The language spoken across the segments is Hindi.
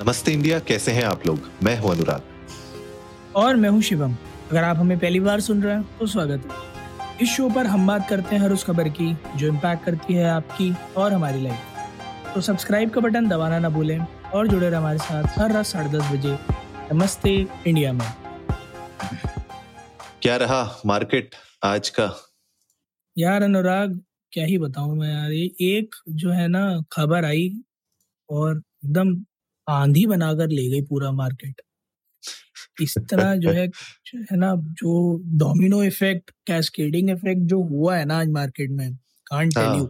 नमस्ते इंडिया कैसे हैं आप लोग? मैं हूँ अनुराग। और मैं हूँ शिवम। अगर आप हमें पहली बार सुन रहे हैं तो स्वागत है। इस शो पर हम बात करते हैं हर उस खबर की जो इम्पैक्ट करती है आपकी और हमारी लाइफ तो सब्सक्राइब का बटन दबाना ना भूलें और जुड़े रहे हमारे साथ हर रात साढ़े दस बजे। नमस्ते इंडिया में। क्या रहा मार्केट आज का? यार अनुराग क्या ही बताऊँ मैं यार एक जो है ना खबर आई और एकदम आंधी बनाकर ले गई पूरा मार्केट। इस तरह जो है है ना जो डोमिनो इफ़ेक्ट कैस्केडिंग इफ़ेक्ट जो हुआ है ना आज मार्केट में कांट टेल यू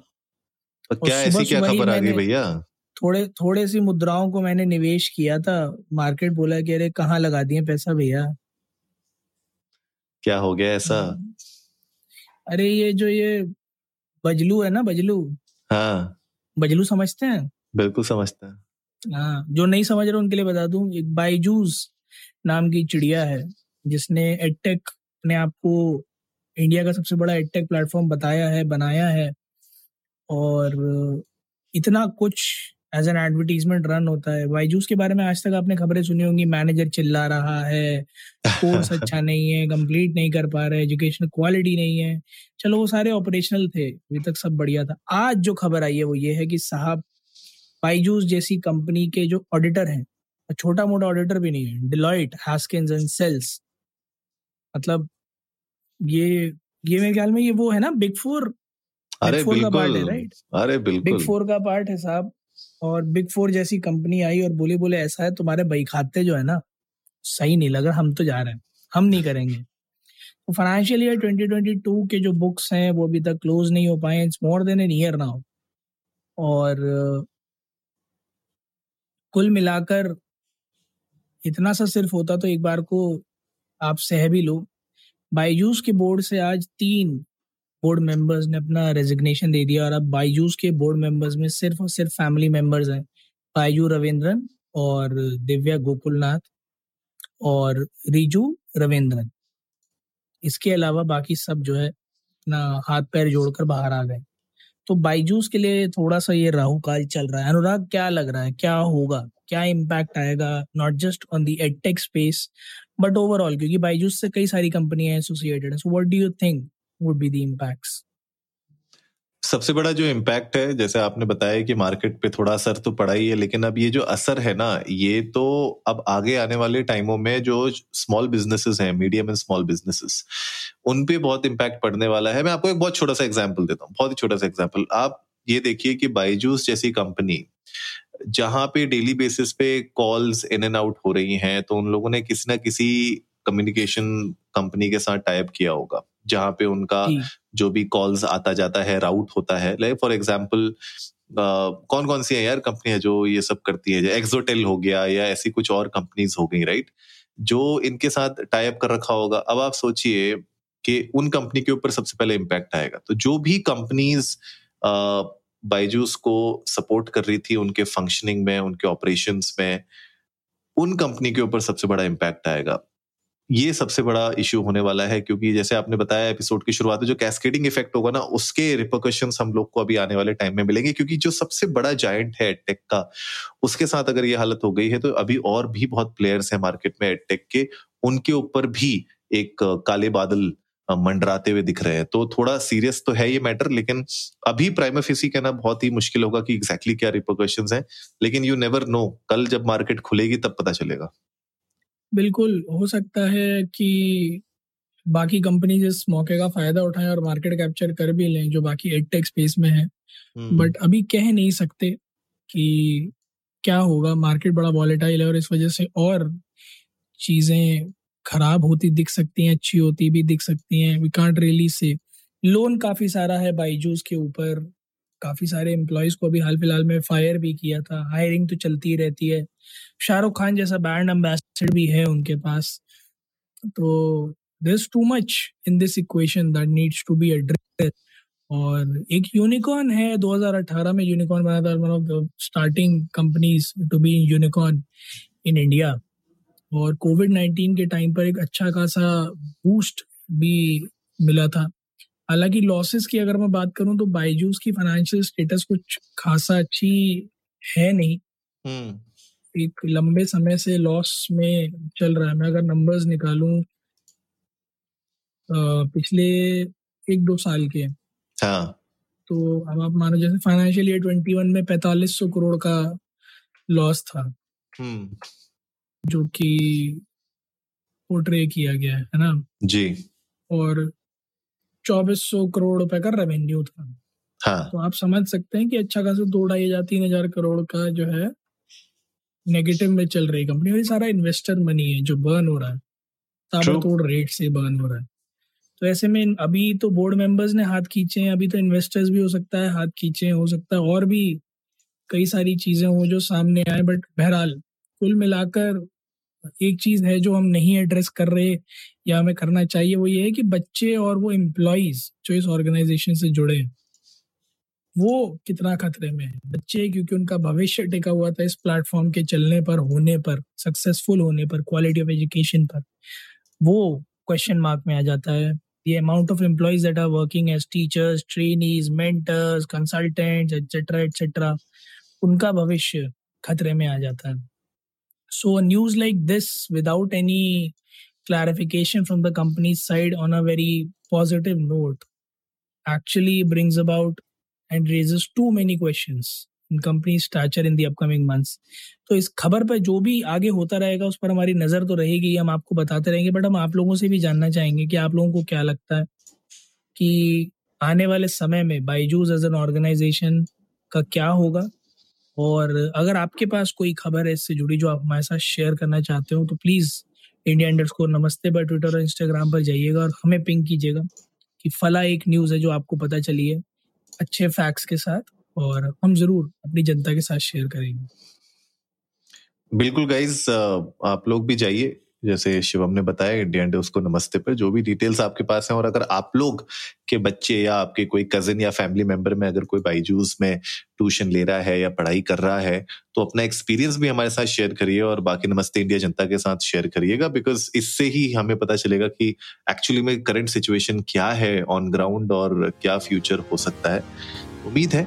क्या ऐसी क्या खबर आ गई भैया? थोड़े थोड़े सी मुद्राओं को मैंने निवेश किया था मार्केट बोला कि अरे कहाँ लगा दिए पैसा भैया? क्या हो गया ऐसा? हम्म। अरे ये जो ये बजलू है ना बजलू? हाँ। बजलू समझते हैं? बिल्कुल समझते है। हाँ जो नहीं समझ रहे उनके लिए बता दूँ एक बाईजूस नाम की चिड़िया है जिसने एडटेक ने आपको इंडिया का सबसे बड़ा एडटेक प्लेटफॉर्म बताया है बनाया है और इतना कुछ एज एन एडवर्टीजमेंट रन होता है। बाईजूस के बारे में आज तक आपने खबरें सुनी होंगी मैनेजर चिल्ला रहा है कोर्स अच्छा नहीं है कंप्लीट नहीं कर पा रहे एजुकेशन क्वालिटी नहीं है। चलो वो सारे ऑपरेशनल थे अभी तक सब बढ़िया था। आज जो खबर आई है वो ये है कि साहब बाईजूस जैसी कंपनी के जो ऑडिटर हैं छोटा मोटा ऑडिटर भी नहीं है डिलॉइट हास्किंस एंड सेल्स मतलब ये ये मेरे ख्याल में ये वो है ना बिग फोर अरे फोर का पार्ट है राइट अरे बिल्कुल। बिग फोर का पार्ट है साहब और बिग फोर जैसी कंपनी आई और बोले बोले ऐसा है तुम्हारे भाई खाते जो है ना सही नहीं लग रहा हम तो जा रहे हैं हम नहीं करेंगे। तो फाइनेंशियल ईयर 2022 के जो बुक्स हैं वो अभी तक क्लोज नहीं हो पाए it's more than an year now और कुल मिलाकर इतना सा सिर्फ़ होता तो एक बार को आप सह भी लो। बाईजूस के बोर्ड से आज तीन बोर्ड मेंबर्स ने अपना रेजिग्नेशन दे दिया और अब बाईजूस के बोर्ड मेंबर्स में सिर्फ़ और सिर्फ़ फैमिली मेंबर्स हैं। बायजू रविंद्रन और दिव्या गोकुलनाथ और रिजू रविंद्रन इसके अलावा बाकी सब जो है अपना हाथ पैर जोड़कर बाहर आ गए। तो बाइजूस के लिए थोड़ा सा ये राहु काल चल रहा है। अनुराग, क्या लग रहा है? क्या होगा? क्या इम्पैक्ट आएगा? Not just on the edtech space but overall क्योंकि बाइजूस से कई सारी कंपनियाँ एसोसिएटेड है। So what do you think would be the impacts सबसे बड़ा जो इम्पैक्ट है, जैसे आपने बताया कि मार्केट पे थोड़ा असर तो पड़ा ही है, लेकिन अब ये जो असर है ना, ये तो अब आगे आने वाले टाइमों में जो स्मॉल बिजनेसेस हैं मीडियम एंड स्मॉल बिजनेसेस उन पे बहुत इम्पैक्ट पड़ने वाला है। मैं आपको एक बहुत छोटा सा एग्ज़ाम्पल देता हूँ, बहुत ही छोटा सा एग्ज़ाम्पल आप ये देखिए कि बाईजूस जैसी कंपनी जहाँ पे डेली बेसिस पे कॉल्स इन एंड आउट हो रही हैं तो उन लोगों ने किसी ना किसी कम्युनिकेशन कंपनी के साथ टाइप किया होगा। जहाँ पे उनका जो। भी कॉल्स आता जाता है राउट होता है। लाइक फॉर एग्ज़ाम्पल कौन कौन सी है यार कंपनियाँ जो ये सब करती है? एक्सोटेल हो गया या ऐसी कुछ और कंपनीज़ हो गई राइट जो इनके साथ टाइप कर रखा होगा। अब आप सोचिए कि उन कंपनी के ऊपर सबसे पहले इम्पैक्ट आएगा। तो जो भी कंपनीज़ बाइजूस को सपोर्ट कर रही थी उनके फंक्शनिंग में उनके ऑपरेशंस में उन कंपनी के ऊपर सबसे बड़ा इम्पैक्ट आएगा। ये सबसे बड़ा इश्यू होने वाला है, क्योंकि जैसे आपने बताया एपिसोड की शुरुआत में, जो कैस्केडिंग इफ़ेक्ट होगा ना, उसके रिपोकशंस हम लोग को अभी आने वाले टाइम में मिलेंगे, क्योंकि जो सबसे बड़ा जायंट है टेक का, उसके साथ अगर ये हालत हो गई है तो अभी और भी बहुत प्लेयर्स हैं मार्केट में एडटेक के, उनके ऊपर भी एक काले बादल मंडराते हुए दिख रहे हैं। तो थोड़ा सीरियस तो है ये मैटर लेकिन अभी प्राइमेफिसी कहना बहुत ही मुश्किल होगा कि एग्जैक्टली exactly क्या रिपोकशंस हैं, लेकिन यू नेवर नो कल जब मार्केट खुलेगी, तब पता चलेगा। बिल्कुल हो सकता है कि बाकी कंपनीज़ इस मौके का फ़ायदा उठाएँ और मार्केट कैप्चर कर भी लें जो बाकी एडटेक स्पेस में है। हम्म, बट अभी कह नहीं सकते कि क्या होगा मार्केट बड़ा वॉलेटाइल है और इस वजह से और चीज़ें खराब होती दिख सकती हैं अच्छी होती भी दिख सकती हैं। वी कांट रियली से लोन काफ़ी सारा है बाईजूस के ऊपर। काफ़ी सारे एम्प्लॉयज़ को अभी हाल फ़िलहाल में फायर भी किया था। हायरिंग तो चलती रहती है। शाहरुख खान जैसा ब्रांड एम्बेसडर भी है उनके पास। तो there's too much in this equation that needs to be address और एक यूनिकॉर्न है 2018 में। यूनिकॉर्न बना था one of the starting companies to be unicorn in India और कोविड 19 के टाइम पर एक अच्छा खासा बूस्ट भी मिला था। हालाँकि लॉसेस की अगर मैं बात करूँ तो बाईजूस की फाइनेंशियल स्टेटस कुछ खासा अच्छी है नहीं। हम्म। एक लंबे समय से लॉस में चल रहा है। मैं अगर नंबर्स निकालूं पिछले एक दो साल के। हाँ। तो अब आप मानो जैसे फाइनेंशियल ईयर ट्वेंटी वन में पैतालीस सौ करोड़ का लॉस था। हम्म। जो कि पोर्ट्रे किया गया है है ना? जी। और चौबीस सौ करोड़ रुपए का रेवेन्यू था। हाँ। तो आप समझ सकते हैं कि अच्छा खासा दो ढाई हज़ार तीन हज़ार करोड़ का जो है नेगेटिव में चल रही कंपनी और ये सारा इन्वेस्टर मनी है जो बर्न हो रहा है। ताबड़तोड़ रेट से बर्न हो रहा है। तो ऐसे में अभी तो बोर्ड मेंबर्स ने हाथ खींचे हैं अभी तो इन्वेस्टर्स भी हो सकता है हाथ खींचे हो सकता है और भी कई सारी चीज़ें हो जो सामने आए बट बहरहाल कुल मिलाकर एक चीज़ है जो हम नहीं एड्रेस कर रहे या हमें करना चाहिए, वो ये है कि बच्चे और वो एम्प्लॉयज़ जो इस ऑर्गेनाइजेशन से जुड़े हैं, वो कितना खतरे में है। बच्चे, क्योंकि उनका भविष्य टिका हुआ था इस प्लेटफॉर्म के चलने पर, होने पर सक्सेसफुल होने पर क्वालिटी ऑफ़ एजुकेशन पर, वो क्वेश्चन मार्क में आ जाता है। The amount of employees that are working as teachers, trainees, mentors, consultants etc etc उनका भविष्य खतरे में आ जाता है। So a news like this without any clarification from the company's side on a very positive note actually brings about and raises too many questions in company stature in the upcoming months. तो इस खबर पर जो भी आगे होता रहेगा उस पर हमारी नज़र तो रहेगी हम आपको बताते रहेंगे बट हम आप लोगों से भी जानना चाहेंगे कि आप लोगों को क्या लगता है कि आने वाले समय में बाईजूस एज एन ऑर्गेनाइजेशन का क्या होगा और अगर आपके पास कोई खबर है इससे जुड़ी जो आप हमारे साथ शेयर करना चाहते हो तो प्लीज़ इंडिया इंडर स्कोर नमस्ते पर ट्विटर और इंस्टाग्राम पर जाइएगा और हमें पिंक कीजिएगा कि फला एक न्यूज़ है जो आपको पता चली है अच्छे फैक्ट्स के साथ और हम ज़रूर अपनी जनता के साथ शेयर करेंगे। बिल्कुल गाइज़ आप लोग भी जाइए। जैसे शिवम ने बताया, इंडिया इंडिया उसको नमस्ते पर, जो भी डिटेल्स आपके पास हैं, और अगर आप लोग के बच्चे या आपके कोई कजिन या फैमिली मेंबर में अगर कोई बाईजूस में ट्यूशन ले रहा है या पढ़ाई कर रहा है तो अपना एक्सपीरियंस भी हमारे साथ शेयर करिए और बाकी नमस्ते इंडिया जनता के साथ शेयर करिएगा बिकॉज़ इससे ही हमें पता चलेगा कि एक्चुअली में करंट सिचुएशन क्या है ऑन ग्राउंड और क्या फ्यूचर हो सकता है। उम्मीद है